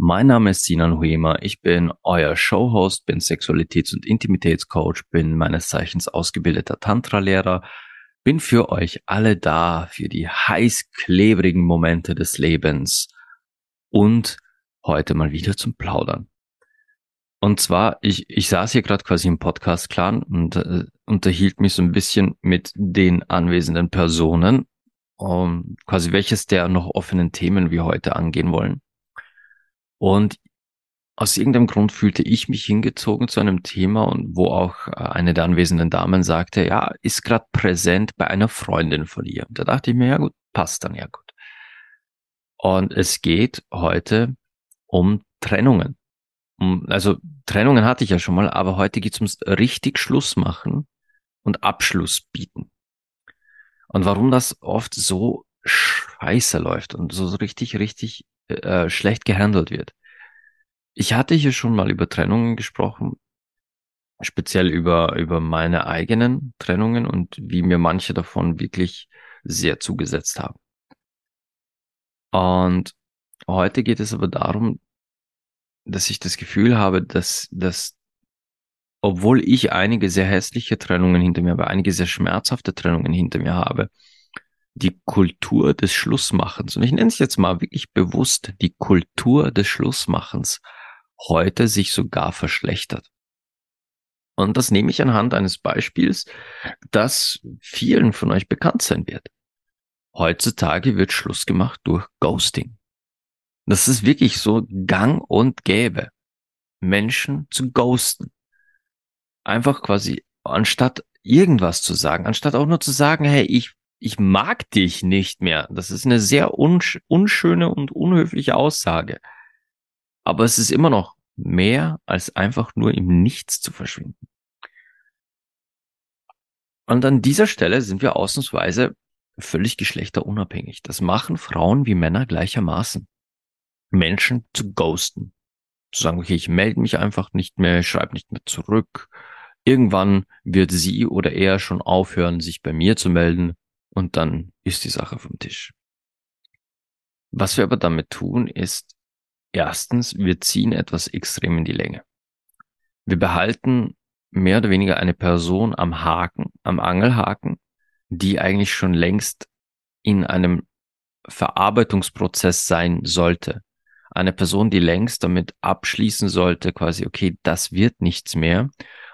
Mein Name ist Sinan Huema, ich bin euer Showhost, bin Sexualitäts- und Intimitätscoach, bin meines Zeichens ausgebildeter Tantra-Lehrer, bin für euch alle da, für die heiß-klebrigen Momente des Lebens und heute mal wieder zum Plaudern. Und zwar, ich, ich saß hier gerade quasi im Podcast-Clan und äh, unterhielt mich so ein bisschen mit den anwesenden Personen, um, quasi welches der noch offenen Themen wir heute angehen wollen. Und aus irgendeinem Grund fühlte ich mich hingezogen zu einem Thema und wo auch äh, eine der anwesenden Damen sagte, ja, ist gerade präsent bei einer Freundin von ihr. Da dachte ich mir, ja gut, passt dann ja gut. Und es geht heute um Trennungen also Trennungen hatte ich ja schon mal, aber heute geht's ums richtig Schluss machen und Abschluss bieten. Und warum das oft so scheiße läuft und so richtig, richtig äh, schlecht gehandelt wird. Ich hatte hier schon mal über Trennungen gesprochen, speziell über, über meine eigenen Trennungen und wie mir manche davon wirklich sehr zugesetzt haben. Und heute geht es aber darum, dass ich das Gefühl habe, dass, dass obwohl ich einige sehr hässliche Trennungen hinter mir habe, einige sehr schmerzhafte Trennungen hinter mir habe, die Kultur des Schlussmachens, und ich nenne es jetzt mal wirklich bewusst, die Kultur des Schlussmachens heute sich sogar verschlechtert. Und das nehme ich anhand eines Beispiels, das vielen von euch bekannt sein wird. Heutzutage wird Schluss gemacht durch Ghosting. Das ist wirklich so gang und gäbe, Menschen zu ghosten. Einfach quasi, anstatt irgendwas zu sagen, anstatt auch nur zu sagen, hey, ich, ich mag dich nicht mehr. Das ist eine sehr unsch unschöne und unhöfliche Aussage. Aber es ist immer noch mehr als einfach nur im Nichts zu verschwinden. Und an dieser Stelle sind wir ausnahmsweise völlig geschlechterunabhängig. Das machen Frauen wie Männer gleichermaßen. Menschen zu ghosten. Zu sagen, okay, ich melde mich einfach nicht mehr, schreibe nicht mehr zurück. Irgendwann wird sie oder er schon aufhören, sich bei mir zu melden und dann ist die Sache vom Tisch. Was wir aber damit tun, ist, erstens, wir ziehen etwas extrem in die Länge. Wir behalten mehr oder weniger eine Person am Haken, am Angelhaken, die eigentlich schon längst in einem Verarbeitungsprozess sein sollte eine Person, die längst damit abschließen sollte, quasi, okay, das wird nichts mehr.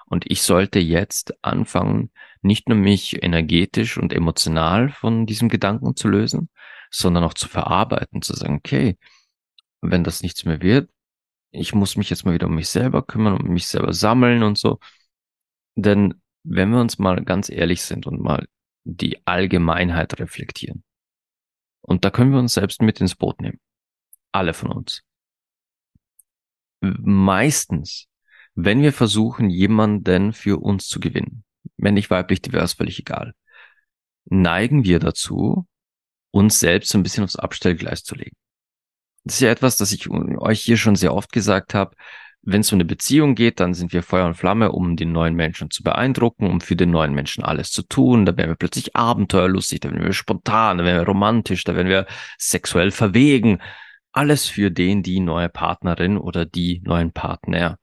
Und ich sollte jetzt anfangen, nicht nur mich energetisch und emotional von diesem Gedanken zu lösen, sondern auch zu verarbeiten, zu sagen, okay, wenn das nichts mehr wird, ich muss mich jetzt mal wieder um mich selber kümmern, um mich selber sammeln und so. Denn wenn wir uns mal ganz ehrlich sind und mal die Allgemeinheit reflektieren, und da können wir uns selbst mit ins Boot nehmen. Alle von uns. Meistens, wenn wir versuchen, jemanden für uns zu gewinnen, männlich, weiblich, divers, völlig egal, neigen wir dazu, uns selbst so ein bisschen aufs Abstellgleis zu legen. Das ist ja etwas, das ich euch hier schon sehr oft gesagt habe. Wenn es um eine Beziehung geht, dann sind wir Feuer und Flamme, um den neuen Menschen zu beeindrucken, um für den neuen Menschen alles zu tun. Da werden wir plötzlich abenteuerlustig, da werden wir spontan, da werden wir romantisch, da werden wir sexuell verwegen alles für den, die neue Partnerin oder die neuen Partner.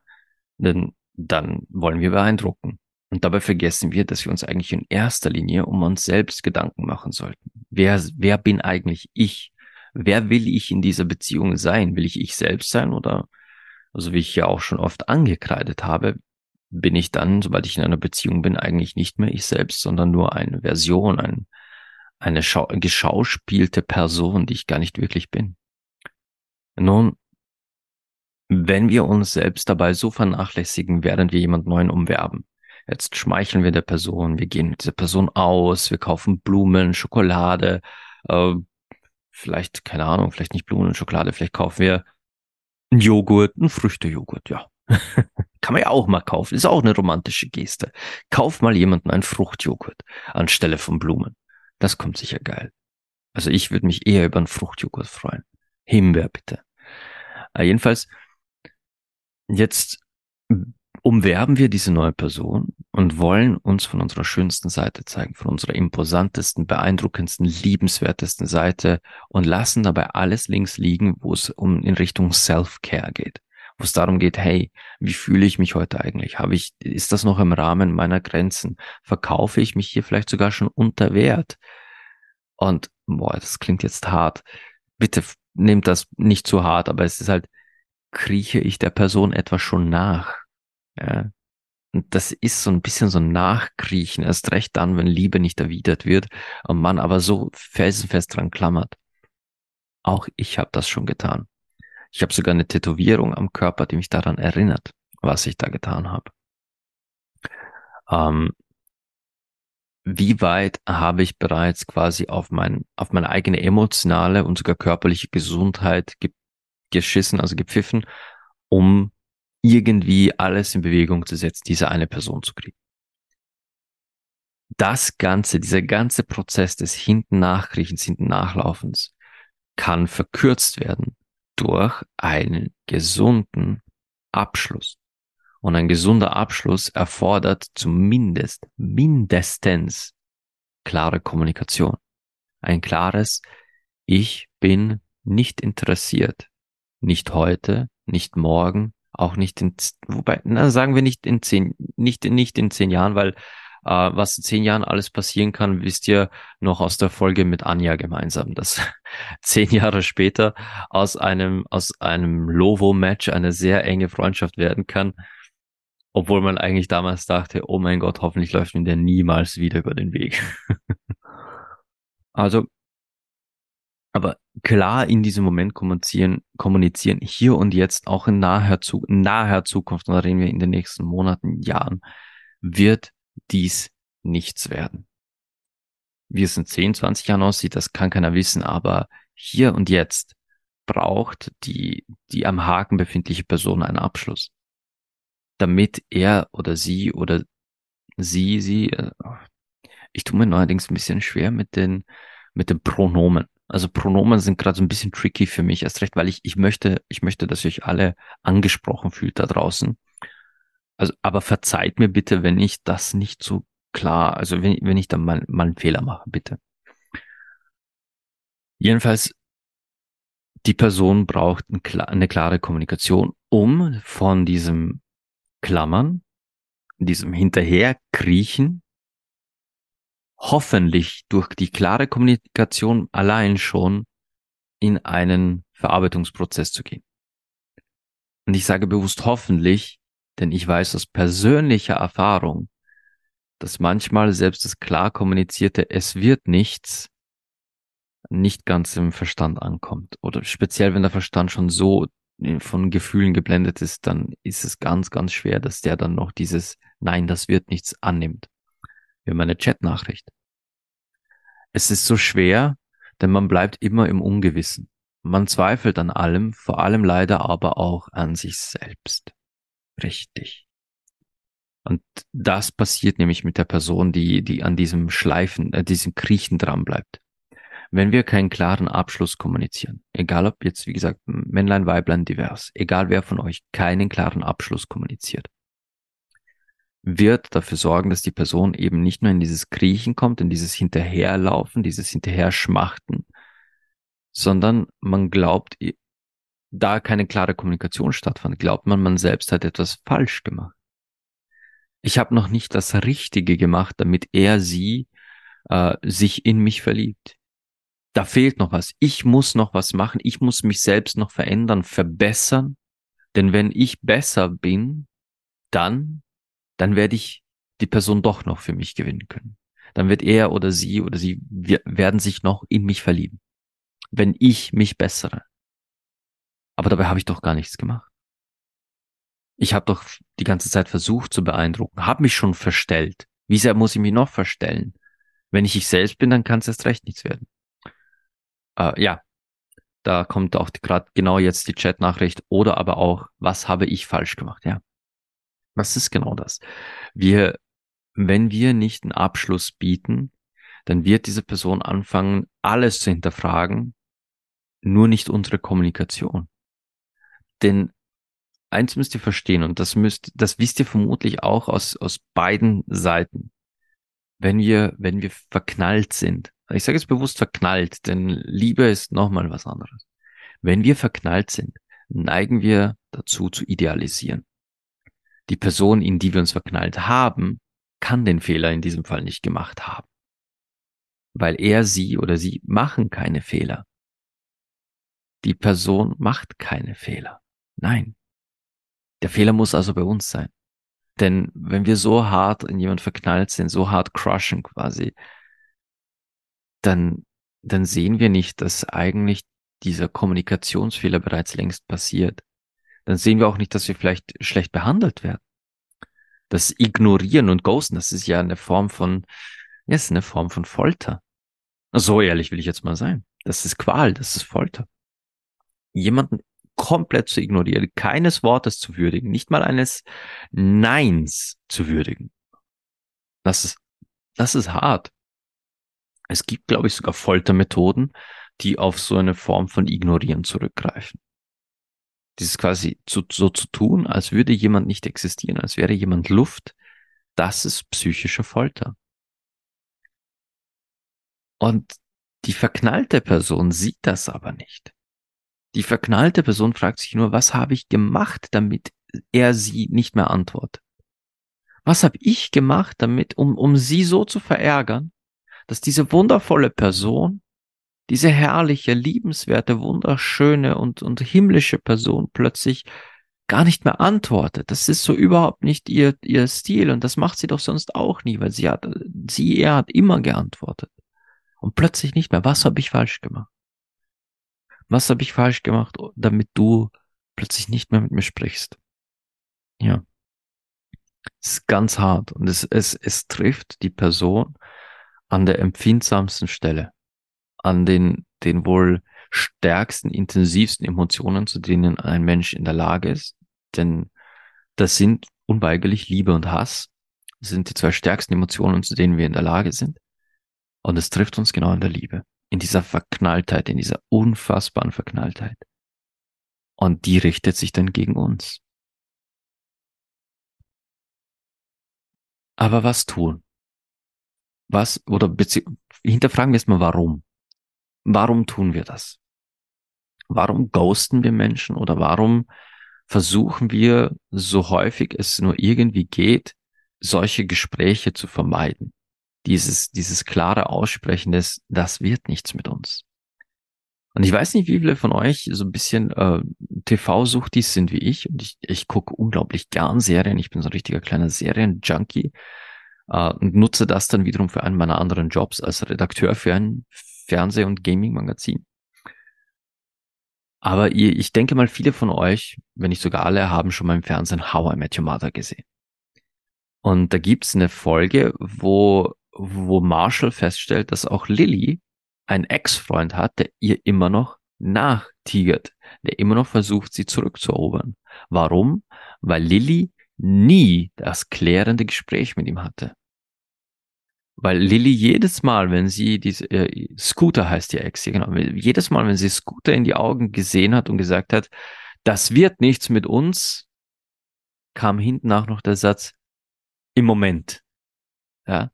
Denn dann wollen wir beeindrucken. Und dabei vergessen wir, dass wir uns eigentlich in erster Linie um uns selbst Gedanken machen sollten. Wer, wer bin eigentlich ich? Wer will ich in dieser Beziehung sein? Will ich ich selbst sein oder, also wie ich ja auch schon oft angekreidet habe, bin ich dann, sobald ich in einer Beziehung bin, eigentlich nicht mehr ich selbst, sondern nur eine Version, ein, eine Schau geschauspielte Person, die ich gar nicht wirklich bin. Nun, wenn wir uns selbst dabei so vernachlässigen, während wir jemand Neuen umwerben, jetzt schmeicheln wir der Person, wir gehen mit dieser Person aus, wir kaufen Blumen, Schokolade, äh, vielleicht, keine Ahnung, vielleicht nicht Blumen und Schokolade, vielleicht kaufen wir einen Joghurt, einen Früchtejoghurt, ja, Kann man ja auch mal kaufen. Ist auch eine romantische Geste. Kauf mal jemanden einen Fruchtjoghurt anstelle von Blumen. Das kommt sicher geil. Also ich würde mich eher über einen Fruchtjoghurt freuen. Himbeer bitte. Äh, jedenfalls, jetzt umwerben wir diese neue Person und wollen uns von unserer schönsten Seite zeigen, von unserer imposantesten, beeindruckendsten, liebenswertesten Seite und lassen dabei alles links liegen, wo es um in Richtung Self-Care geht. Wo es darum geht, hey, wie fühle ich mich heute eigentlich? Habe ich, ist das noch im Rahmen meiner Grenzen? Verkaufe ich mich hier vielleicht sogar schon unter Wert? Und, boah, das klingt jetzt hart. Bitte nehmt das nicht zu hart, aber es ist halt, krieche ich der Person etwas schon nach? Ja. Und das ist so ein bisschen so ein Nachkriechen, erst recht dann, wenn Liebe nicht erwidert wird und man aber so felsenfest dran klammert. Auch ich habe das schon getan. Ich habe sogar eine Tätowierung am Körper, die mich daran erinnert, was ich da getan habe. Ähm, wie weit habe ich bereits quasi auf mein, auf meine eigene emotionale und sogar körperliche Gesundheit ge geschissen, also gepfiffen, um irgendwie alles in Bewegung zu setzen, diese eine Person zu kriegen. Das Ganze, dieser ganze Prozess des hinten Nachkriechens, hinten Nachlaufens kann verkürzt werden durch einen gesunden Abschluss. Und ein gesunder Abschluss erfordert zumindest, mindestens klare Kommunikation. Ein klares, ich bin nicht interessiert. Nicht heute, nicht morgen, auch nicht in, wobei, na, sagen wir nicht in zehn, nicht, nicht in zehn Jahren, weil äh, was in zehn Jahren alles passieren kann, wisst ihr noch aus der Folge mit Anja gemeinsam, dass zehn Jahre später aus einem, aus einem Lovo-Match eine sehr enge Freundschaft werden kann, obwohl man eigentlich damals dachte, oh mein Gott, hoffentlich läuft mir der niemals wieder über den Weg. also, aber klar in diesem Moment kommunizieren, kommunizieren, hier und jetzt, auch in naher, zu, naher Zukunft, und da reden wir in den nächsten Monaten, Jahren, wird dies nichts werden. Wie es in 10, 20 Jahren aussieht, das kann keiner wissen, aber hier und jetzt braucht die, die am Haken befindliche Person einen Abschluss. Damit er oder sie oder sie, sie, äh, ich tue mir neuerdings ein bisschen schwer mit den, mit den Pronomen. Also Pronomen sind gerade so ein bisschen tricky für mich, erst recht, weil ich, ich möchte, ich möchte, dass ihr euch alle angesprochen fühlt da draußen. Also, aber verzeiht mir bitte, wenn ich das nicht so klar, also wenn, wenn ich da mal, mal einen Fehler mache, bitte. Jedenfalls, die Person braucht eine klare Kommunikation, um von diesem Klammern, diesem Hinterherkriechen hoffentlich durch die klare Kommunikation allein schon in einen Verarbeitungsprozess zu gehen. Und ich sage bewusst hoffentlich, denn ich weiß aus persönlicher Erfahrung, dass manchmal selbst das klar kommunizierte, es wird nichts, nicht ganz im Verstand ankommt. Oder speziell, wenn der Verstand schon so von Gefühlen geblendet ist, dann ist es ganz, ganz schwer, dass der dann noch dieses Nein, das wird nichts annimmt. Wir haben eine Chat-Nachricht. Es ist so schwer, denn man bleibt immer im Ungewissen. Man zweifelt an allem, vor allem leider aber auch an sich selbst. Richtig. Und das passiert nämlich mit der Person, die, die an diesem Schleifen, äh, diesem Kriechen dran bleibt. Wenn wir keinen klaren Abschluss kommunizieren, egal ob jetzt, wie gesagt, Männlein, Weiblein, divers, egal wer von euch keinen klaren Abschluss kommuniziert, wird dafür sorgen, dass die Person eben nicht nur in dieses Kriechen kommt, in dieses Hinterherlaufen, dieses Hinterherschmachten, sondern man glaubt, da keine klare Kommunikation stattfand, glaubt man, man selbst hat etwas falsch gemacht. Ich habe noch nicht das Richtige gemacht, damit er sie äh, sich in mich verliebt. Da fehlt noch was. Ich muss noch was machen. Ich muss mich selbst noch verändern, verbessern. Denn wenn ich besser bin, dann dann werde ich die Person doch noch für mich gewinnen können. Dann wird er oder sie oder sie werden sich noch in mich verlieben. Wenn ich mich bessere. Aber dabei habe ich doch gar nichts gemacht. Ich habe doch die ganze Zeit versucht zu beeindrucken, habe mich schon verstellt. Wie sehr muss ich mich noch verstellen? Wenn ich ich selbst bin, dann kann es erst recht nichts werden. Äh, ja, Da kommt auch gerade genau jetzt die Chat-Nachricht oder aber auch, was habe ich falsch gemacht? Ja. Was ist genau das? Wir, wenn wir nicht einen Abschluss bieten, dann wird diese Person anfangen, alles zu hinterfragen, nur nicht unsere Kommunikation. Denn eins müsst ihr verstehen, und das müsst, das wisst ihr vermutlich auch aus, aus beiden Seiten. Wenn wir, wenn wir verknallt sind, ich sage jetzt bewusst verknallt, denn Liebe ist nochmal was anderes. Wenn wir verknallt sind, neigen wir dazu zu idealisieren. Die Person, in die wir uns verknallt haben, kann den Fehler in diesem Fall nicht gemacht haben. Weil er, sie oder sie machen keine Fehler. Die Person macht keine Fehler. Nein. Der Fehler muss also bei uns sein. Denn wenn wir so hart in jemand verknallt sind, so hart crushen quasi, dann, dann sehen wir nicht, dass eigentlich dieser Kommunikationsfehler bereits längst passiert. Dann sehen wir auch nicht, dass wir vielleicht schlecht behandelt werden. Das Ignorieren und Ghosten, das ist ja eine Form von, ja, ist eine Form von Folter. So ehrlich will ich jetzt mal sein. Das ist Qual, das ist Folter. Jemanden komplett zu ignorieren, keines Wortes zu würdigen, nicht mal eines Neins zu würdigen. Das ist, das ist hart. Es gibt, glaube ich, sogar Foltermethoden, die auf so eine Form von Ignorieren zurückgreifen. Dieses quasi zu, so zu tun, als würde jemand nicht existieren, als wäre jemand Luft, das ist psychische Folter. Und die verknallte Person sieht das aber nicht. Die verknallte Person fragt sich nur, was habe ich gemacht, damit er sie nicht mehr antwortet? Was habe ich gemacht, damit, um, um sie so zu verärgern, dass diese wundervolle Person, diese herrliche, liebenswerte, wunderschöne und, und himmlische Person plötzlich gar nicht mehr antwortet. Das ist so überhaupt nicht ihr, ihr Stil und das macht sie doch sonst auch nie, weil sie hat, sie, er hat immer geantwortet. Und plötzlich nicht mehr. Was habe ich falsch gemacht? Was habe ich falsch gemacht, damit du plötzlich nicht mehr mit mir sprichst? Ja. Es ist ganz hart und es, es, es trifft die Person an der empfindsamsten Stelle, an den, den wohl stärksten, intensivsten Emotionen, zu denen ein Mensch in der Lage ist. Denn das sind unweigerlich Liebe und Hass. Das sind die zwei stärksten Emotionen, zu denen wir in der Lage sind. Und es trifft uns genau in der Liebe. In dieser Verknalltheit, in dieser unfassbaren Verknalltheit. Und die richtet sich dann gegen uns. Aber was tun? Was, oder hinterfragen wir erstmal, warum? Warum tun wir das? Warum ghosten wir Menschen oder warum versuchen wir, so häufig es nur irgendwie geht, solche Gespräche zu vermeiden? Dieses, dieses klare Aussprechen des, das wird nichts mit uns. Und ich weiß nicht, wie viele von euch so ein bisschen äh, TV-Suchtis sind wie ich. Und ich, ich gucke unglaublich gern Serien. Ich bin so ein richtiger kleiner Serien-Junkie äh, und nutze das dann wiederum für einen meiner anderen Jobs als Redakteur für ein Fernseh- und Gaming-Magazin. Aber ihr, ich denke mal, viele von euch, wenn nicht sogar alle, haben schon mal im Fernsehen How I Met Your Mother gesehen. Und da gibt's eine Folge, wo, wo Marshall feststellt, dass auch Lily einen Ex-Freund hat, der ihr immer noch nachtigert, der immer noch versucht, sie zurückzuerobern. Warum? Weil Lily nie das klärende Gespräch mit ihm hatte. Weil Lilly jedes Mal, wenn sie diese äh, Scooter heißt die Ex, genau, jedes Mal, wenn sie Scooter in die Augen gesehen hat und gesagt hat, das wird nichts mit uns, kam hinten nach noch der Satz, im Moment. Ja.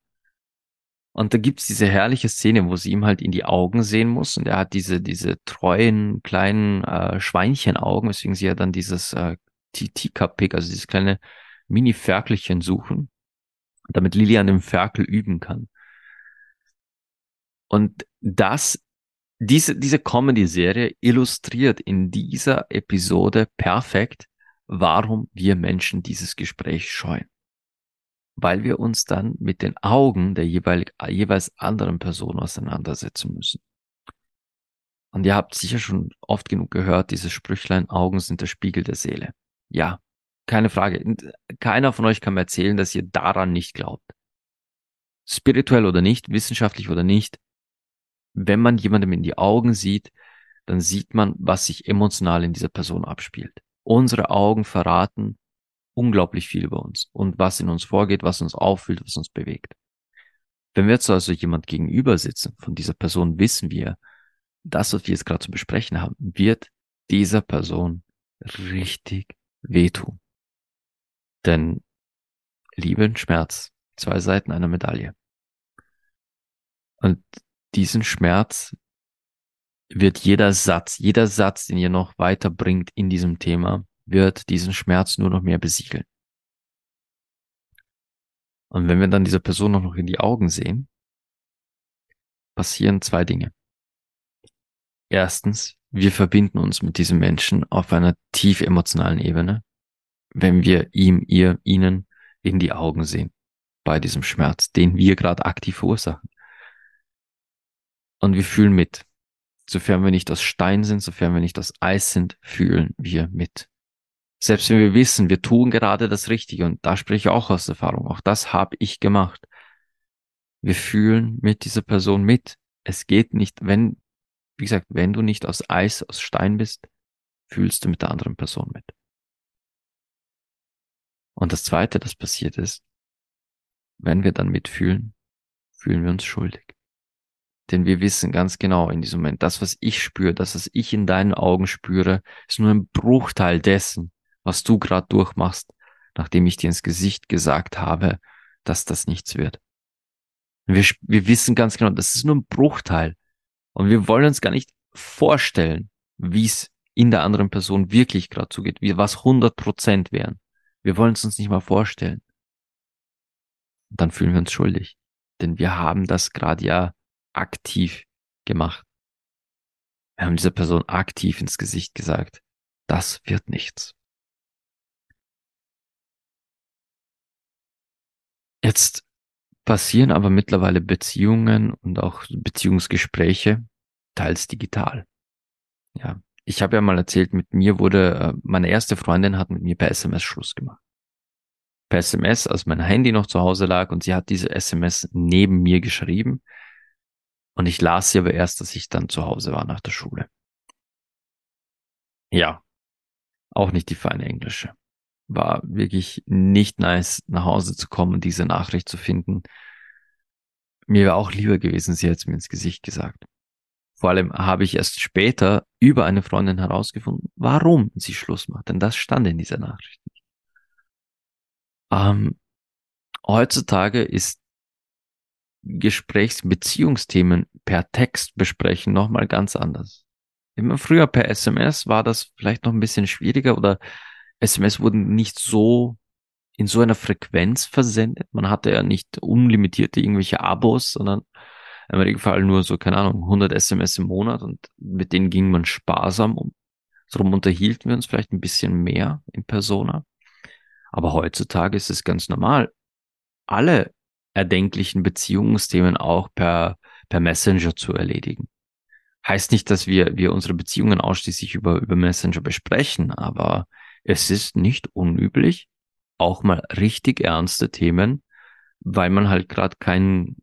Und da gibt's diese herrliche Szene, wo sie ihm halt in die Augen sehen muss und er hat diese, diese treuen kleinen äh, Schweinchenaugen, weswegen sie ja dann dieses äh, Teacup-Pick, also dieses kleine Mini-Ferkelchen suchen damit Lili an dem Ferkel üben kann. Und das, diese, diese Comedy-Serie illustriert in dieser Episode perfekt, warum wir Menschen dieses Gespräch scheuen. Weil wir uns dann mit den Augen der jeweilig, jeweils anderen Person auseinandersetzen müssen. Und ihr habt sicher schon oft genug gehört, dieses Sprüchlein, Augen sind der Spiegel der Seele. Ja, keine Frage. Keiner von euch kann mir erzählen, dass ihr daran nicht glaubt. Spirituell oder nicht, wissenschaftlich oder nicht, wenn man jemandem in die Augen sieht, dann sieht man, was sich emotional in dieser Person abspielt. Unsere Augen verraten unglaublich viel über uns und was in uns vorgeht, was uns auffühlt, was uns bewegt. Wenn wir jetzt also jemand gegenüber sitzen, von dieser Person wissen wir, das, was wir jetzt gerade zu besprechen haben, wird dieser Person richtig wehtun. Denn Liebe und Schmerz, zwei Seiten einer Medaille. Und diesen Schmerz wird jeder Satz, jeder Satz, den ihr noch weiterbringt in diesem Thema, wird diesen Schmerz nur noch mehr besiegeln. Und wenn wir dann dieser Person noch in die Augen sehen, passieren zwei Dinge. Erstens, wir verbinden uns mit diesem Menschen auf einer tief emotionalen Ebene, wenn wir ihm, ihr, ihnen in die Augen sehen bei diesem Schmerz, den wir gerade aktiv verursachen. Und wir fühlen mit. Sofern wir nicht aus Stein sind, sofern wir nicht aus Eis sind, fühlen wir mit. Selbst wenn wir wissen, wir tun gerade das Richtige, und da spreche ich auch aus Erfahrung, auch das habe ich gemacht. Wir fühlen mit dieser Person mit. Es geht nicht, wenn, wie gesagt, wenn du nicht aus Eis, aus Stein bist, fühlst du mit der anderen Person mit. Und das Zweite, das passiert ist, wenn wir dann mitfühlen, fühlen wir uns schuldig. Denn wir wissen ganz genau in diesem Moment, das, was ich spüre, das, was ich in deinen Augen spüre, ist nur ein Bruchteil dessen, was du gerade durchmachst, nachdem ich dir ins Gesicht gesagt habe, dass das nichts wird. Wir, wir wissen ganz genau, das ist nur ein Bruchteil. Und wir wollen uns gar nicht vorstellen, wie es in der anderen Person wirklich gerade zugeht, wie was 100 Prozent wären. Wir wollen es uns nicht mal vorstellen. Und dann fühlen wir uns schuldig. Denn wir haben das gerade ja aktiv gemacht. Wir haben dieser Person aktiv ins Gesicht gesagt, das wird nichts. Jetzt passieren aber mittlerweile Beziehungen und auch Beziehungsgespräche teils digital. Ja, ich habe ja mal erzählt, mit mir wurde, äh, meine erste Freundin hat mit mir per SMS Schluss gemacht. Per SMS, als mein Handy noch zu Hause lag und sie hat diese SMS neben mir geschrieben. Und ich las sie aber erst, dass ich dann zu Hause war nach der Schule. Ja, auch nicht die feine Englische. War wirklich nicht nice, nach Hause zu kommen und diese Nachricht zu finden. Mir wäre auch lieber gewesen, sie hätte es mir ins Gesicht gesagt. Vor allem habe ich erst später über eine Freundin herausgefunden, warum sie Schluss macht. Denn das stand in dieser Nachricht. Ähm, heutzutage ist Gesprächs-, Beziehungsthemen per Text besprechen nochmal ganz anders. Immer früher per SMS war das vielleicht noch ein bisschen schwieriger oder SMS wurden nicht so in so einer Frequenz versendet. Man hatte ja nicht unlimitierte irgendwelche Abos, sondern im Regelfall nur so, keine Ahnung, 100 SMS im Monat und mit denen ging man sparsam um. Darum unterhielten wir uns vielleicht ein bisschen mehr in Persona. Aber heutzutage ist es ganz normal, alle erdenklichen Beziehungsthemen auch per, per Messenger zu erledigen. Heißt nicht, dass wir, wir unsere Beziehungen ausschließlich über, über Messenger besprechen, aber es ist nicht unüblich, auch mal richtig ernste Themen, weil man halt gerade keinen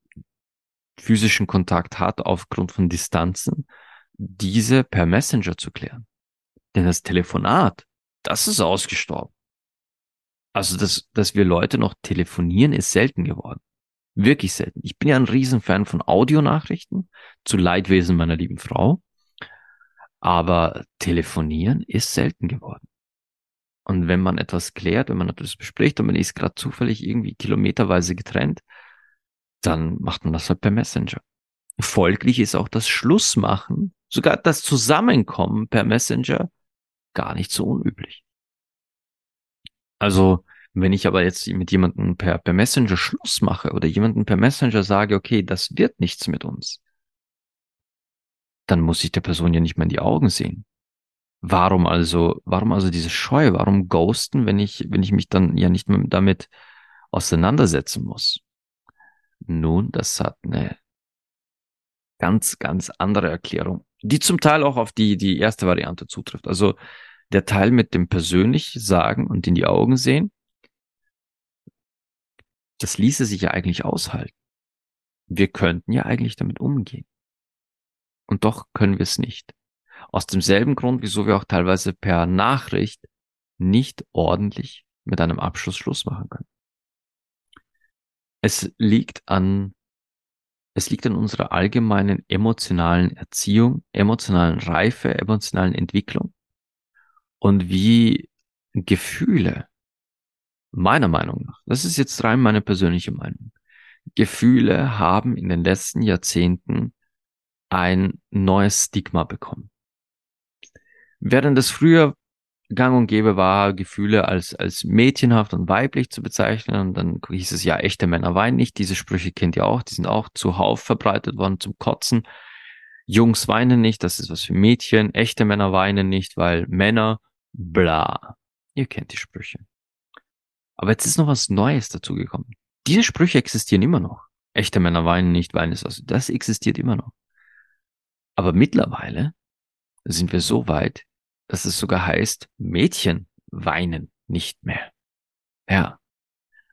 physischen Kontakt hat aufgrund von Distanzen, diese per Messenger zu klären. Denn das Telefonat, das ist ausgestorben. Also, dass, dass wir Leute noch telefonieren, ist selten geworden. Wirklich selten. Ich bin ja ein Riesenfan von Audionachrichten, zu Leidwesen meiner lieben Frau. Aber telefonieren ist selten geworden. Und wenn man etwas klärt, wenn man etwas bespricht und man ist gerade zufällig irgendwie kilometerweise getrennt, dann macht man das halt per Messenger. Folglich ist auch das Schlussmachen, sogar das Zusammenkommen per Messenger gar nicht so unüblich. Also, wenn ich aber jetzt mit jemandem per, per Messenger Schluss mache oder jemandem per Messenger sage, okay, das wird nichts mit uns, dann muss ich der Person ja nicht mehr in die Augen sehen. Warum also, warum also diese Scheu? Warum ghosten, wenn ich, wenn ich mich dann ja nicht mehr damit auseinandersetzen muss? Nun, das hat eine ganz, ganz andere Erklärung, die zum Teil auch auf die, die erste Variante zutrifft. Also der Teil mit dem persönlich sagen und in die Augen sehen, das ließe sich ja eigentlich aushalten. Wir könnten ja eigentlich damit umgehen. Und doch können wir es nicht. Aus demselben Grund, wieso wir auch teilweise per Nachricht nicht ordentlich mit einem Abschluss Schluss machen können. Es liegt an, es liegt an unserer allgemeinen emotionalen Erziehung, emotionalen Reife, emotionalen Entwicklung und wie Gefühle, meiner Meinung nach, das ist jetzt rein meine persönliche Meinung, Gefühle haben in den letzten Jahrzehnten ein neues Stigma bekommen. Während es früher gang und gäbe war, Gefühle als, als mädchenhaft und weiblich zu bezeichnen. Und dann hieß es ja, echte Männer weinen nicht. Diese Sprüche kennt ihr auch. Die sind auch zuhauf verbreitet worden zum Kotzen. Jungs weinen nicht. Das ist was für Mädchen. Echte Männer weinen nicht, weil Männer, bla. Ihr kennt die Sprüche. Aber jetzt ist noch was Neues dazugekommen. Diese Sprüche existieren immer noch. Echte Männer weinen nicht, weinen ist also. Das existiert immer noch. Aber mittlerweile sind wir so weit, dass es sogar heißt, Mädchen weinen nicht mehr. Ja.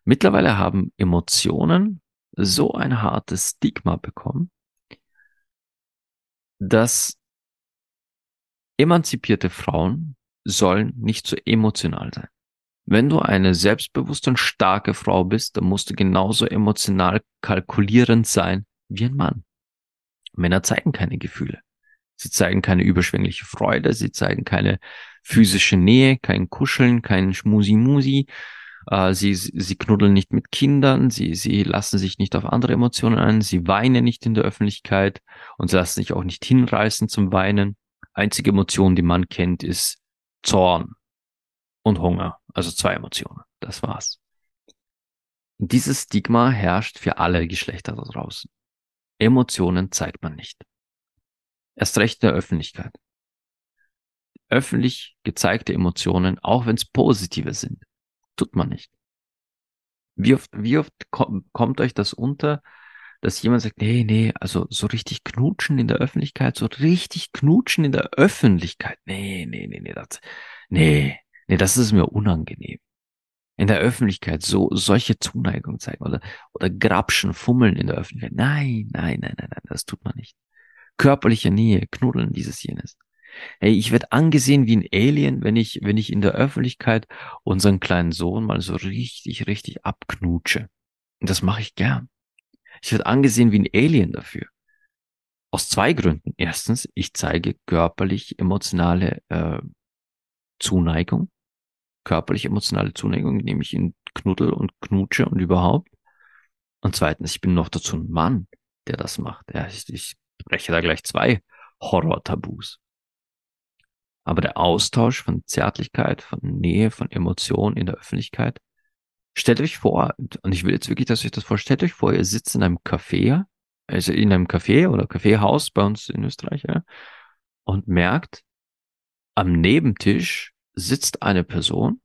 Mittlerweile haben Emotionen so ein hartes Stigma bekommen, dass emanzipierte Frauen sollen nicht so emotional sein. Wenn du eine selbstbewusste und starke Frau bist, dann musst du genauso emotional kalkulierend sein wie ein Mann. Männer zeigen keine Gefühle. Sie zeigen keine überschwängliche Freude, sie zeigen keine physische Nähe, kein Kuscheln, kein Schmusi-Musi. Äh, sie, sie knuddeln nicht mit Kindern, sie, sie lassen sich nicht auf andere Emotionen ein, sie weinen nicht in der Öffentlichkeit und sie lassen sich auch nicht hinreißen zum Weinen. Einzige Emotion, die man kennt, ist Zorn und Hunger. Also zwei Emotionen. Das war's. Dieses Stigma herrscht für alle Geschlechter da draußen. Emotionen zeigt man nicht. Erst recht der Öffentlichkeit. Öffentlich gezeigte Emotionen, auch wenn es positive sind, tut man nicht. Wie oft, wie oft kommt, euch das unter, dass jemand sagt, nee, nee, also so richtig knutschen in der Öffentlichkeit, so richtig knutschen in der Öffentlichkeit, nee, nee, nee, nee, das, nee, nee, das ist mir unangenehm. In der Öffentlichkeit so solche Zuneigung zeigen oder oder grapschen, fummeln in der Öffentlichkeit. Nein, nein, nein, nein, nein, das tut man nicht körperliche Nähe, knuddeln, dieses jenes. Hey, ich werde angesehen wie ein Alien, wenn ich, wenn ich in der Öffentlichkeit unseren kleinen Sohn mal so richtig, richtig abknutsche. Und das mache ich gern. Ich werde angesehen wie ein Alien dafür. Aus zwei Gründen. Erstens, ich zeige körperlich emotionale äh, Zuneigung. Körperlich emotionale Zuneigung, indem ich ihn knuddel und knutsche und überhaupt. Und zweitens, ich bin noch dazu ein Mann, der das macht. Ja, ich, ich breche da gleich zwei Horror-Tabus. Aber der Austausch von Zärtlichkeit, von Nähe, von Emotionen in der Öffentlichkeit. Stellt euch vor, und ich will jetzt wirklich, dass euch das vorstellt, euch vor, ihr sitzt in einem Café, also in einem Café oder Kaffeehaus bei uns in Österreich, ja, und merkt, am Nebentisch sitzt eine Person,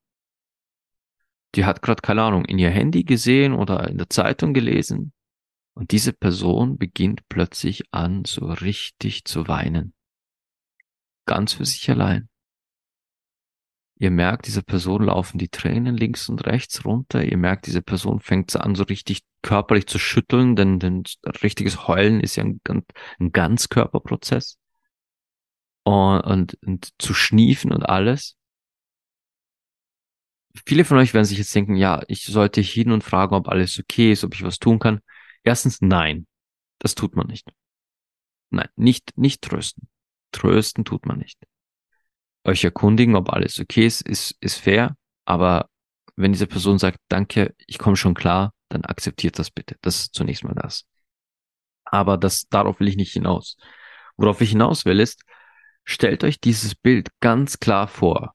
die hat gerade, keine Ahnung, in ihr Handy gesehen oder in der Zeitung gelesen, und diese Person beginnt plötzlich an, so richtig zu weinen. Ganz für sich allein. Ihr merkt, dieser Person laufen die Tränen links und rechts runter. Ihr merkt, diese Person fängt an, so richtig körperlich zu schütteln, denn, denn richtiges Heulen ist ja ein, ein Ganzkörperprozess. Und, und, und zu schniefen und alles. Viele von euch werden sich jetzt denken, ja, ich sollte hin und fragen, ob alles okay ist, ob ich was tun kann. Erstens, nein. Das tut man nicht. Nein, nicht, nicht trösten. Trösten tut man nicht. Euch erkundigen, ob alles okay ist, ist, ist fair, aber wenn diese Person sagt, danke, ich komme schon klar, dann akzeptiert das bitte. Das ist zunächst mal das. Aber das, darauf will ich nicht hinaus. Worauf ich hinaus will ist, stellt euch dieses Bild ganz klar vor.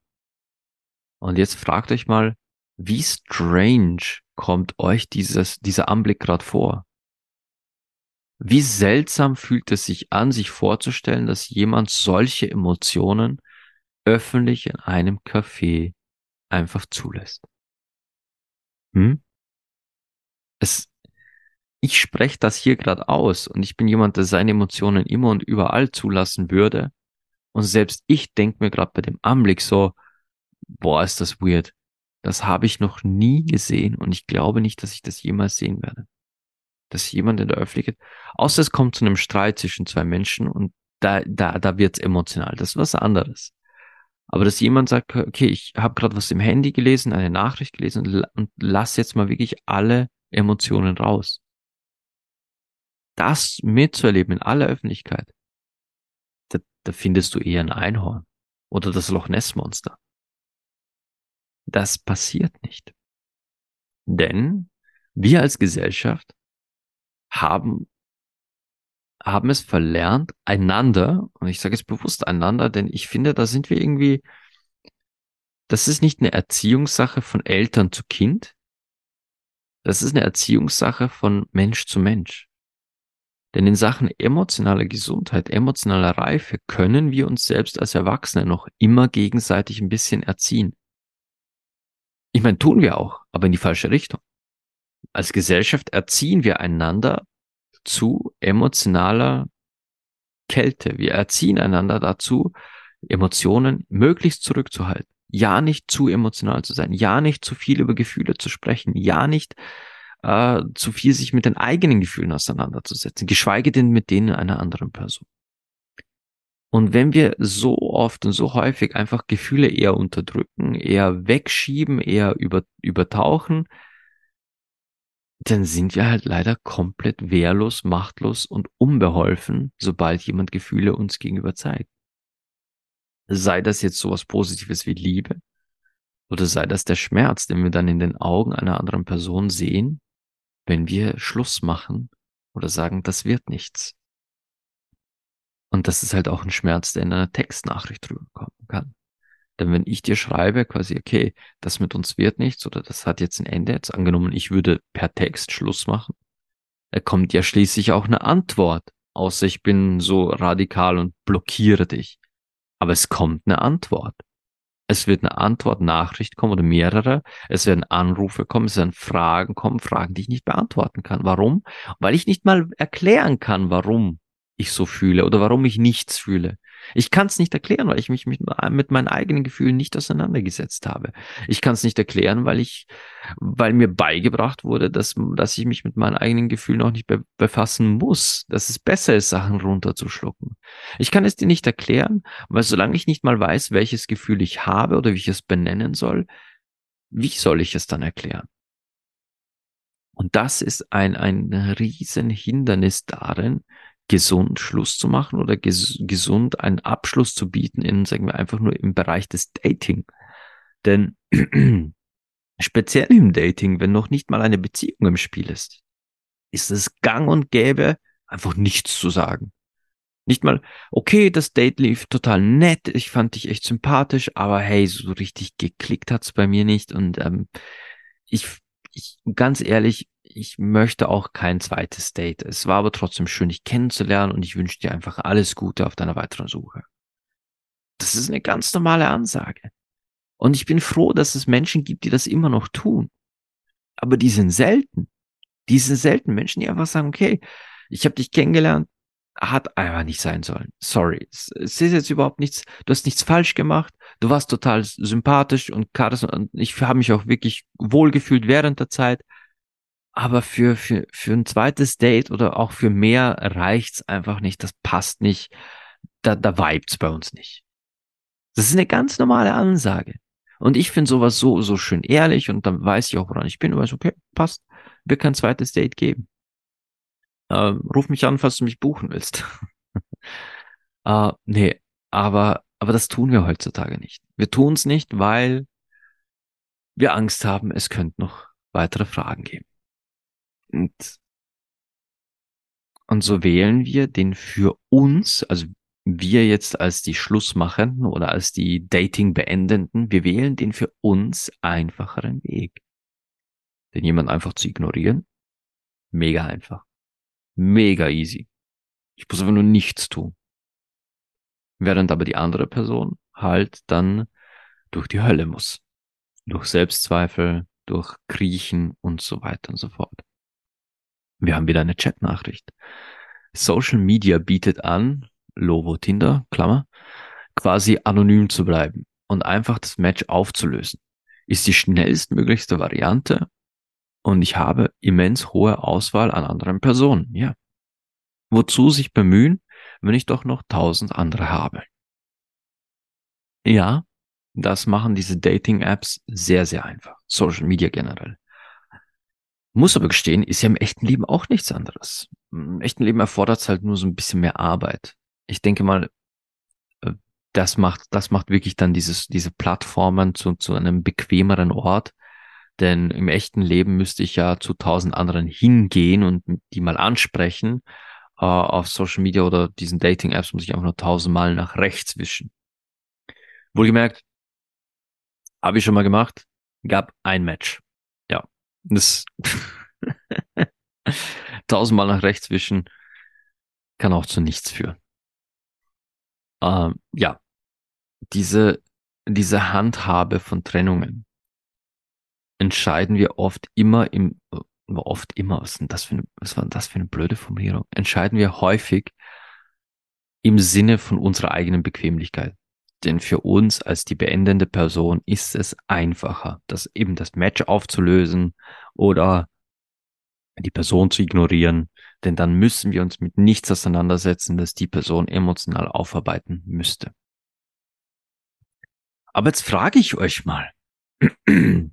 Und jetzt fragt euch mal, wie strange kommt euch dieses, dieser Anblick gerade vor? Wie seltsam fühlt es sich an, sich vorzustellen, dass jemand solche Emotionen öffentlich in einem Café einfach zulässt. Hm? Es, ich spreche das hier gerade aus und ich bin jemand, der seine Emotionen immer und überall zulassen würde. Und selbst ich denke mir gerade bei dem Anblick so, boah, ist das weird. Das habe ich noch nie gesehen und ich glaube nicht, dass ich das jemals sehen werde dass jemand in der Öffentlichkeit, außer es kommt zu einem Streit zwischen zwei Menschen und da, da, da wird's emotional. Das ist was anderes. Aber dass jemand sagt, okay, ich habe gerade was im Handy gelesen, eine Nachricht gelesen und, lass jetzt mal wirklich alle Emotionen raus. Das mitzuerleben in aller Öffentlichkeit, da, da findest du eher ein Einhorn oder das Loch Ness Monster. Das passiert nicht. Denn wir als Gesellschaft haben haben es verlernt, einander, und ich sage es bewusst einander, denn ich finde, da sind wir irgendwie, das ist nicht eine Erziehungssache von Eltern zu Kind, das ist eine Erziehungssache von Mensch zu Mensch. Denn in Sachen emotionaler Gesundheit, emotionaler Reife können wir uns selbst als Erwachsene noch immer gegenseitig ein bisschen erziehen. Ich meine, tun wir auch, aber in die falsche Richtung. Als Gesellschaft erziehen wir einander zu emotionaler Kälte. Wir erziehen einander dazu, Emotionen möglichst zurückzuhalten. Ja, nicht zu emotional zu sein. Ja, nicht zu viel über Gefühle zu sprechen. Ja, nicht äh, zu viel sich mit den eigenen Gefühlen auseinanderzusetzen. Geschweige denn mit denen einer anderen Person. Und wenn wir so oft und so häufig einfach Gefühle eher unterdrücken, eher wegschieben, eher über, übertauchen, dann sind wir halt leider komplett wehrlos, machtlos und unbeholfen, sobald jemand Gefühle uns gegenüber zeigt. Sei das jetzt sowas Positives wie Liebe oder sei das der Schmerz, den wir dann in den Augen einer anderen Person sehen, wenn wir Schluss machen oder sagen, das wird nichts. Und das ist halt auch ein Schmerz, der in einer Textnachricht drüber kommen kann. Denn wenn ich dir schreibe, quasi, okay, das mit uns wird nichts oder das hat jetzt ein Ende, jetzt angenommen, ich würde per Text Schluss machen, da kommt ja schließlich auch eine Antwort, außer ich bin so radikal und blockiere dich. Aber es kommt eine Antwort. Es wird eine Antwort-Nachricht kommen oder mehrere. Es werden Anrufe kommen, es werden Fragen kommen, Fragen, die ich nicht beantworten kann. Warum? Weil ich nicht mal erklären kann, warum ich so fühle oder warum ich nichts fühle. Ich kann es nicht erklären, weil ich mich mit, mit, meinen eigenen Gefühlen nicht auseinandergesetzt habe. Ich kann es nicht erklären, weil ich, weil mir beigebracht wurde, dass, dass ich mich mit meinen eigenen Gefühlen auch nicht be befassen muss, dass es besser ist, Sachen runterzuschlucken. Ich kann es dir nicht erklären, weil solange ich nicht mal weiß, welches Gefühl ich habe oder wie ich es benennen soll, wie soll ich es dann erklären? Und das ist ein, ein riesen Hindernis darin, gesund Schluss zu machen oder ges gesund einen Abschluss zu bieten in, sagen wir einfach nur im Bereich des Dating. Denn speziell im Dating, wenn noch nicht mal eine Beziehung im Spiel ist, ist es gang und gäbe, einfach nichts zu sagen. Nicht mal, okay, das Date lief total nett, ich fand dich echt sympathisch, aber hey, so richtig geklickt hat's bei mir nicht und ähm, ich, ich, ganz ehrlich, ich möchte auch kein zweites Date. Es war aber trotzdem schön, dich kennenzulernen und ich wünsche dir einfach alles Gute auf deiner weiteren Suche. Das ist eine ganz normale Ansage. Und ich bin froh, dass es Menschen gibt, die das immer noch tun. Aber die sind selten. Die sind selten Menschen, die einfach sagen, okay, ich habe dich kennengelernt, hat einfach nicht sein sollen. Sorry. Es, ist jetzt überhaupt nichts, du hast nichts falsch gemacht. Du warst total sympathisch und und ich habe mich auch wirklich wohlgefühlt während der Zeit. Aber für, für, für ein zweites Date oder auch für mehr reicht's einfach nicht. Das passt nicht. Da, da vibet's bei uns nicht. Das ist eine ganz normale Ansage. Und ich finde sowas so, so schön ehrlich und dann weiß ich auch, woran ich bin und weiß, okay, passt. Wird kein zweites Date geben. Ähm, ruf mich an, falls du mich buchen willst. äh, nee, aber, aber das tun wir heutzutage nicht. Wir tun's nicht, weil wir Angst haben, es könnte noch weitere Fragen geben. Und, und so wählen wir den für uns, also wir jetzt als die Schlussmachenden oder als die Dating beendenden, wir wählen den für uns einfacheren Weg. Den jemand einfach zu ignorieren, mega einfach. Mega easy. Ich muss einfach nur nichts tun. Während aber die andere Person halt dann durch die Hölle muss. Durch Selbstzweifel, durch Kriechen und so weiter und so fort. Wir haben wieder eine Chatnachricht. Social Media bietet an, Lovo Tinder, Klammer, quasi anonym zu bleiben und einfach das Match aufzulösen. Ist die schnellstmöglichste Variante und ich habe immens hohe Auswahl an anderen Personen, ja. Wozu sich bemühen, wenn ich doch noch tausend andere habe? Ja, das machen diese Dating-Apps sehr, sehr einfach. Social Media generell. Muss aber gestehen, ist ja im echten Leben auch nichts anderes. Im echten Leben erfordert es halt nur so ein bisschen mehr Arbeit. Ich denke mal, äh, das macht, das macht wirklich dann dieses, diese Plattformen zu, zu einem bequemeren Ort. Denn im echten Leben müsste ich ja zu tausend anderen hingehen und die mal ansprechen. Uh, auf Social Media oder diesen Dating-Apps muss ich einfach nur tausendmal nach rechts wischen. Wohlgemerkt, habe ich schon mal gemacht, gab ein Match. Das tausendmal nach rechts wischen kann auch zu nichts führen. Ähm, ja, diese, diese Handhabe von Trennungen entscheiden wir oft immer im, oft immer, was, denn das für eine, was war das für eine blöde Formulierung? Entscheiden wir häufig im Sinne von unserer eigenen Bequemlichkeit. Denn für uns als die beendende Person ist es einfacher, das eben das Match aufzulösen oder die Person zu ignorieren, denn dann müssen wir uns mit nichts auseinandersetzen, das die Person emotional aufarbeiten müsste. Aber jetzt frage ich euch mal,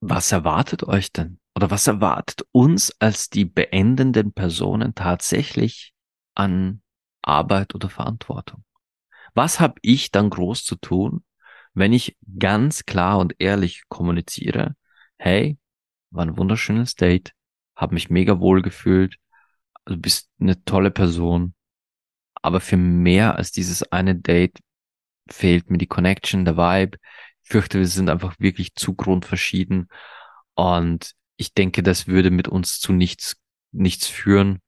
was erwartet euch denn? Oder was erwartet uns als die beendenden Personen tatsächlich an Arbeit oder Verantwortung? Was habe ich dann groß zu tun, wenn ich ganz klar und ehrlich kommuniziere, hey, war ein wunderschönes Date, habe mich mega wohl gefühlt, du bist eine tolle Person, aber für mehr als dieses eine Date fehlt mir die Connection, der Vibe, fürchte, wir sind einfach wirklich zu grundverschieden. Und ich denke, das würde mit uns zu nichts, nichts führen.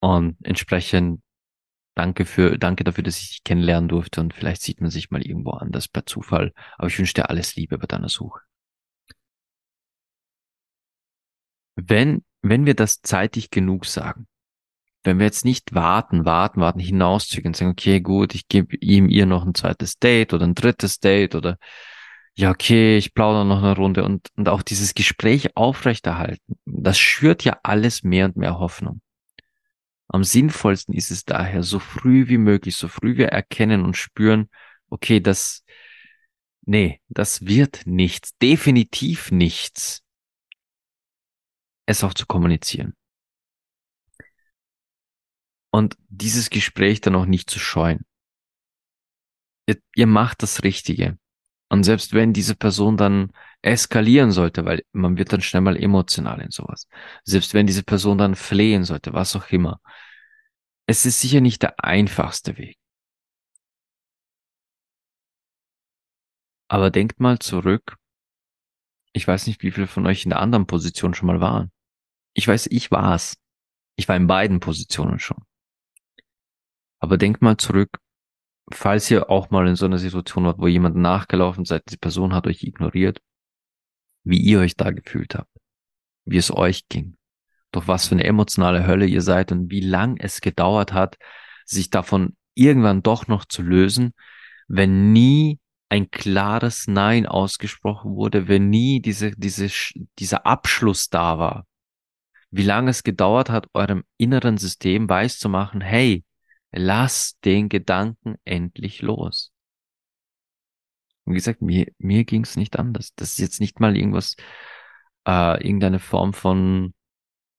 Und entsprechend danke für, danke dafür, dass ich dich kennenlernen durfte und vielleicht sieht man sich mal irgendwo anders per Zufall. Aber ich wünsche dir alles Liebe bei deiner Suche. Wenn, wenn wir das zeitig genug sagen, wenn wir jetzt nicht warten, warten, warten, hinauszögern, sagen, okay, gut, ich gebe ihm ihr noch ein zweites Date oder ein drittes Date oder ja, okay, ich plaudere noch eine Runde und, und auch dieses Gespräch aufrechterhalten, das schürt ja alles mehr und mehr Hoffnung. Am sinnvollsten ist es daher, so früh wie möglich, so früh wir erkennen und spüren, okay, das, nee, das wird nichts, definitiv nichts, es auch zu kommunizieren und dieses Gespräch dann auch nicht zu scheuen. Ihr, ihr macht das Richtige. Und selbst wenn diese Person dann eskalieren sollte, weil man wird dann schnell mal emotional in sowas. Selbst wenn diese Person dann flehen sollte, was auch immer. Es ist sicher nicht der einfachste Weg. Aber denkt mal zurück. Ich weiß nicht, wie viele von euch in der anderen Position schon mal waren. Ich weiß, ich war es. Ich war in beiden Positionen schon. Aber denkt mal zurück, falls ihr auch mal in so einer Situation wart, wo jemand nachgelaufen seid, die Person hat euch ignoriert, wie ihr euch da gefühlt habt, wie es euch ging, durch was für eine emotionale Hölle ihr seid und wie lang es gedauert hat, sich davon irgendwann doch noch zu lösen, wenn nie ein klares Nein ausgesprochen wurde, wenn nie diese, diese, dieser Abschluss da war. Wie lange es gedauert hat, eurem inneren System weiß zu machen, hey, Lass den Gedanken endlich los. Und wie gesagt, mir, mir ging es nicht anders. Das ist jetzt nicht mal irgendwas, äh, irgendeine Form von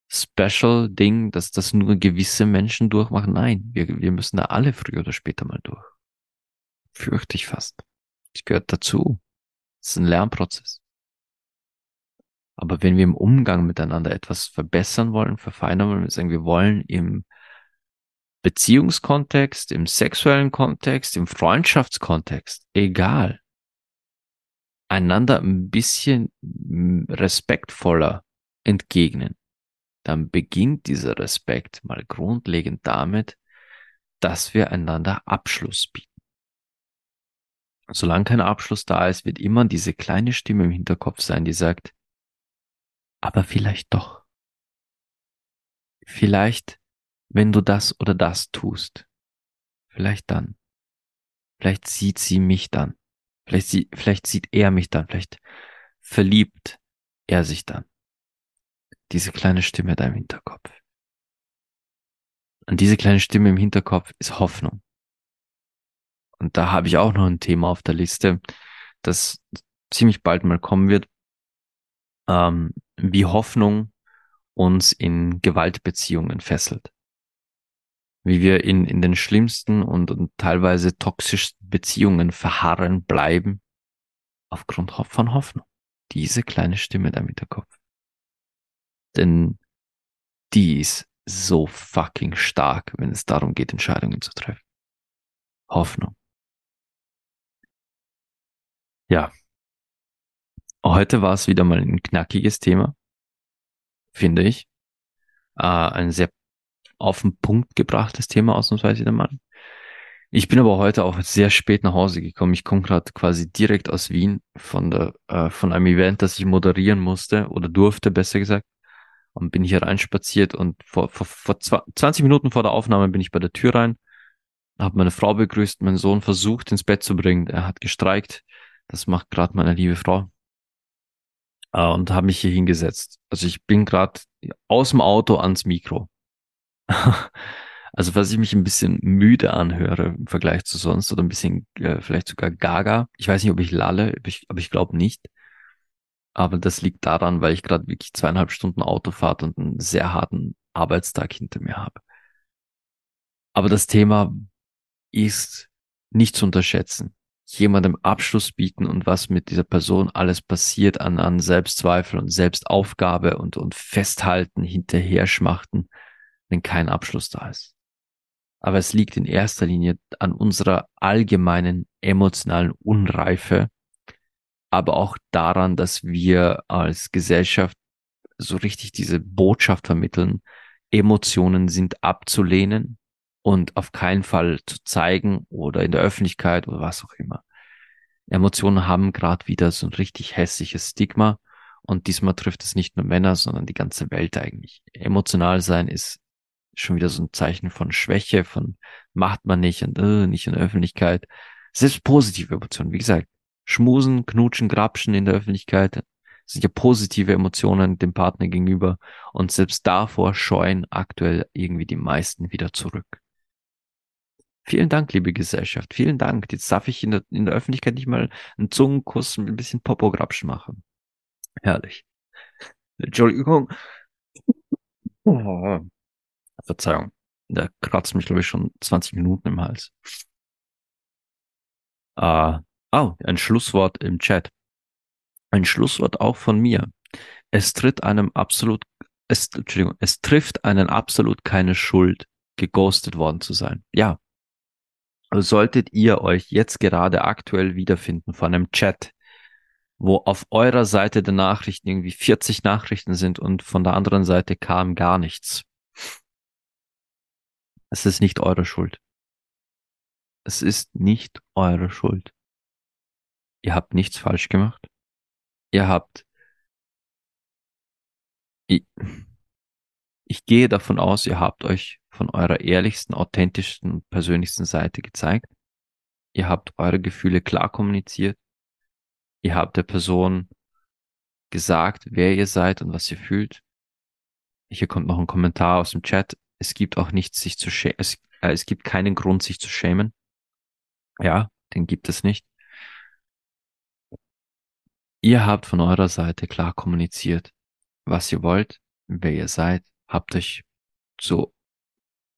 Special-Ding, dass das nur gewisse Menschen durchmachen. Nein, wir, wir müssen da alle früher oder später mal durch. Fürchte ich fast. Das gehört dazu. Das ist ein Lernprozess. Aber wenn wir im Umgang miteinander etwas verbessern wollen, verfeinern wollen, wir sagen, wir wollen im Beziehungskontext, im sexuellen Kontext, im Freundschaftskontext, egal, einander ein bisschen respektvoller entgegnen, dann beginnt dieser Respekt mal grundlegend damit, dass wir einander Abschluss bieten. Solange kein Abschluss da ist, wird immer diese kleine Stimme im Hinterkopf sein, die sagt, aber vielleicht doch. Vielleicht wenn du das oder das tust. Vielleicht dann. Vielleicht sieht sie mich dann. Vielleicht, sie, vielleicht sieht er mich dann. Vielleicht verliebt er sich dann. Diese kleine Stimme da im Hinterkopf. Und diese kleine Stimme im Hinterkopf ist Hoffnung. Und da habe ich auch noch ein Thema auf der Liste, das ziemlich bald mal kommen wird, ähm, wie Hoffnung uns in Gewaltbeziehungen fesselt. Wie wir in, in den schlimmsten und, und teilweise toxischsten Beziehungen verharren bleiben, aufgrund von Hoffnung. Diese kleine Stimme da im Hinterkopf. Denn die ist so fucking stark, wenn es darum geht, Entscheidungen zu treffen. Hoffnung. Ja. Heute war es wieder mal ein knackiges Thema, finde ich. Äh, ein sehr auf den Punkt gebrachtes Thema ausnahmsweise wieder mal. Ich bin aber heute auch sehr spät nach Hause gekommen. Ich komme gerade quasi direkt aus Wien von der äh, von einem Event, das ich moderieren musste oder durfte, besser gesagt. Und bin hier reinspaziert und vor, vor, vor 20 Minuten vor der Aufnahme bin ich bei der Tür rein, habe meine Frau begrüßt, meinen Sohn versucht ins Bett zu bringen. Er hat gestreikt. Das macht gerade meine liebe Frau. Äh, und habe mich hier hingesetzt. Also ich bin gerade aus dem Auto ans Mikro. also was ich mich ein bisschen müde anhöre im Vergleich zu sonst oder ein bisschen äh, vielleicht sogar gaga. Ich weiß nicht, ob ich lalle, aber ich, aber ich glaube nicht. Aber das liegt daran, weil ich gerade wirklich zweieinhalb Stunden Autofahrt und einen sehr harten Arbeitstag hinter mir habe. Aber das Thema ist nicht zu unterschätzen. Jemandem Abschluss bieten und was mit dieser Person alles passiert an, an Selbstzweifel und Selbstaufgabe und, und Festhalten, hinterher schmachten, wenn kein Abschluss da ist. Aber es liegt in erster Linie an unserer allgemeinen emotionalen Unreife aber auch daran, dass wir als Gesellschaft so richtig diese Botschaft vermitteln, Emotionen sind abzulehnen und auf keinen Fall zu zeigen oder in der Öffentlichkeit oder was auch immer. Emotionen haben gerade wieder so ein richtig hässliches Stigma und diesmal trifft es nicht nur Männer, sondern die ganze Welt eigentlich. Emotional sein ist schon wieder so ein Zeichen von Schwäche, von macht man nicht und äh, nicht in der Öffentlichkeit. Selbst positive Emotionen, wie gesagt, Schmusen, Knutschen, Grapschen in der Öffentlichkeit sind ja positive Emotionen dem Partner gegenüber und selbst davor scheuen aktuell irgendwie die meisten wieder zurück. Vielen Dank, liebe Gesellschaft. Vielen Dank. Jetzt darf ich in der, in der Öffentlichkeit nicht mal einen Zungenkuss mit ein bisschen Popo-Grapschen machen. Herrlich. Entschuldigung. Oh. Verzeihung. Der kratzt mich, glaube ich, schon 20 Minuten im Hals. Ah, Oh, ein Schlusswort im Chat. Ein Schlusswort auch von mir. Es tritt einem absolut, es, Entschuldigung, es trifft einen absolut keine Schuld, geghostet worden zu sein. Ja. Solltet ihr euch jetzt gerade aktuell wiederfinden von einem Chat, wo auf eurer Seite der Nachrichten irgendwie 40 Nachrichten sind und von der anderen Seite kam gar nichts. Es ist nicht eure Schuld. Es ist nicht eure Schuld. Ihr habt nichts falsch gemacht. Ihr habt, ich, ich gehe davon aus, ihr habt euch von eurer ehrlichsten, authentischsten, persönlichsten Seite gezeigt. Ihr habt eure Gefühle klar kommuniziert. Ihr habt der Person gesagt, wer ihr seid und was ihr fühlt. Hier kommt noch ein Kommentar aus dem Chat. Es gibt auch nichts, sich zu schämen. Es, äh, es gibt keinen Grund, sich zu schämen. Ja, den gibt es nicht. Ihr habt von eurer Seite klar kommuniziert, was ihr wollt, wer ihr seid, habt euch so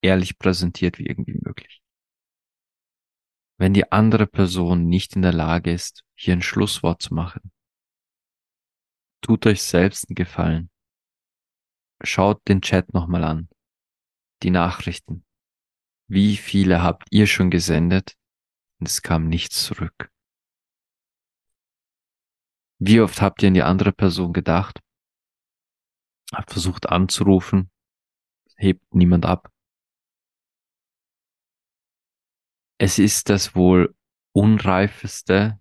ehrlich präsentiert wie irgendwie möglich. Wenn die andere Person nicht in der Lage ist, hier ein Schlusswort zu machen, tut euch selbst einen Gefallen. Schaut den Chat nochmal an. Die Nachrichten. Wie viele habt ihr schon gesendet? Und es kam nichts zurück. Wie oft habt ihr an die andere Person gedacht? Habt versucht anzurufen, hebt niemand ab. Es ist das wohl unreifeste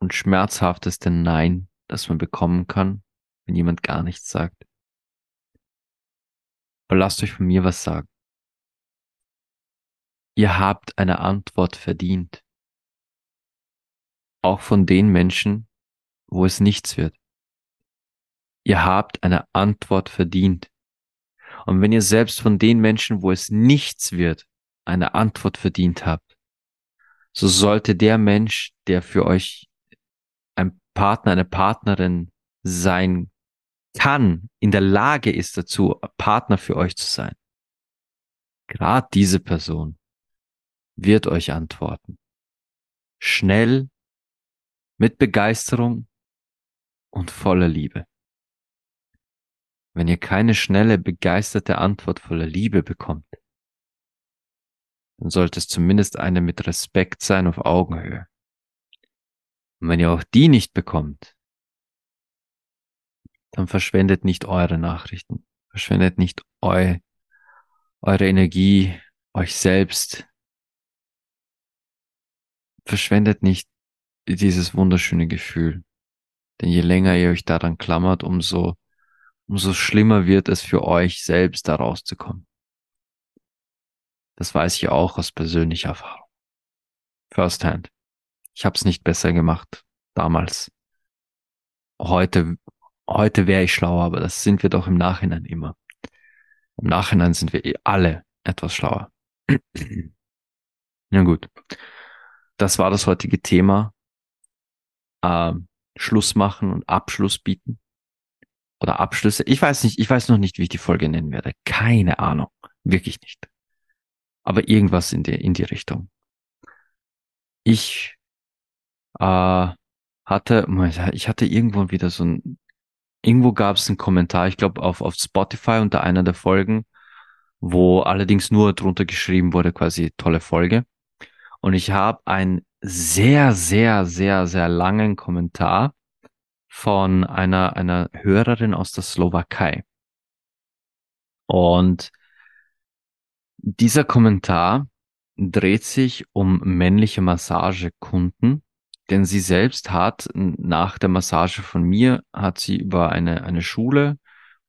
und schmerzhafteste Nein, das man bekommen kann, wenn jemand gar nichts sagt. Aber lasst euch von mir was sagen. Ihr habt eine Antwort verdient. Auch von den Menschen, wo es nichts wird. Ihr habt eine Antwort verdient. Und wenn ihr selbst von den Menschen, wo es nichts wird, eine Antwort verdient habt, so sollte der Mensch, der für euch ein Partner, eine Partnerin sein kann, in der Lage ist dazu, Partner für euch zu sein. Gerade diese Person wird euch antworten. Schnell, mit Begeisterung und voller Liebe. Wenn ihr keine schnelle, begeisterte Antwort voller Liebe bekommt, dann sollte es zumindest eine mit Respekt sein auf Augenhöhe. Und wenn ihr auch die nicht bekommt, dann verschwendet nicht eure Nachrichten, verschwendet nicht eu, eure Energie, euch selbst, verschwendet nicht dieses wunderschöne Gefühl. Denn je länger ihr euch daran klammert, umso, umso schlimmer wird es für euch selbst, da rauszukommen. Das weiß ich auch aus persönlicher Erfahrung. First hand. Ich habe es nicht besser gemacht damals. Heute, heute wäre ich schlauer, aber das sind wir doch im Nachhinein immer. Im Nachhinein sind wir eh alle etwas schlauer. Na gut. Das war das heutige Thema. Ähm, Schluss machen und Abschluss bieten. Oder Abschlüsse. Ich weiß nicht, ich weiß noch nicht, wie ich die Folge nennen werde. Keine Ahnung. Wirklich nicht aber irgendwas in die, in die Richtung. Ich äh, hatte, ich hatte irgendwo wieder so ein, irgendwo gab es einen Kommentar, ich glaube auf, auf Spotify unter einer der Folgen, wo allerdings nur drunter geschrieben wurde, quasi tolle Folge. Und ich habe einen sehr, sehr, sehr, sehr langen Kommentar von einer, einer Hörerin aus der Slowakei. Und dieser Kommentar dreht sich um männliche Massagekunden, denn sie selbst hat nach der Massage von mir, hat sie über eine, eine Schule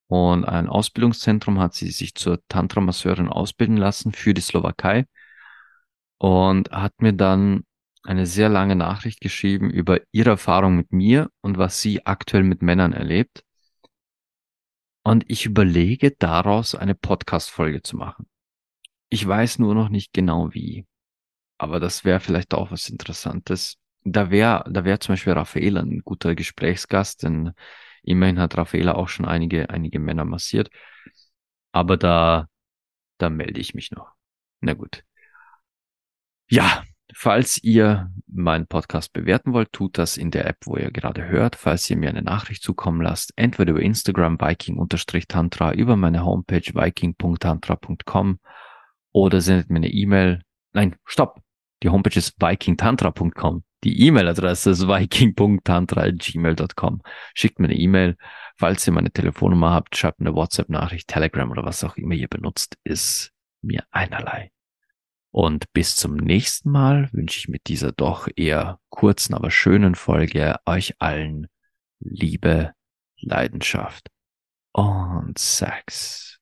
und ein Ausbildungszentrum hat sie sich zur Tantra-Masseurin ausbilden lassen für die Slowakei und hat mir dann eine sehr lange Nachricht geschrieben über ihre Erfahrung mit mir und was sie aktuell mit Männern erlebt. Und ich überlege daraus eine Podcast-Folge zu machen. Ich weiß nur noch nicht genau wie. Aber das wäre vielleicht auch was Interessantes. Da wäre, da wäre zum Beispiel Raffaela ein guter Gesprächsgast, denn immerhin hat Raffaela auch schon einige, einige Männer massiert. Aber da, da melde ich mich noch. Na gut. Ja, falls ihr meinen Podcast bewerten wollt, tut das in der App, wo ihr gerade hört. Falls ihr mir eine Nachricht zukommen lasst, entweder über Instagram viking-tantra, über meine Homepage viking.tantra.com oder sendet mir eine E-Mail. Nein, stopp. Die Homepage ist vikingtantra.com. Die E-Mail-Adresse ist viking.tantra.gmail.com. Schickt mir eine E-Mail. Falls ihr meine Telefonnummer habt, schreibt eine WhatsApp-Nachricht, Telegram oder was auch immer ihr benutzt, ist mir einerlei. Und bis zum nächsten Mal wünsche ich mit dieser doch eher kurzen, aber schönen Folge euch allen Liebe, Leidenschaft und Sex.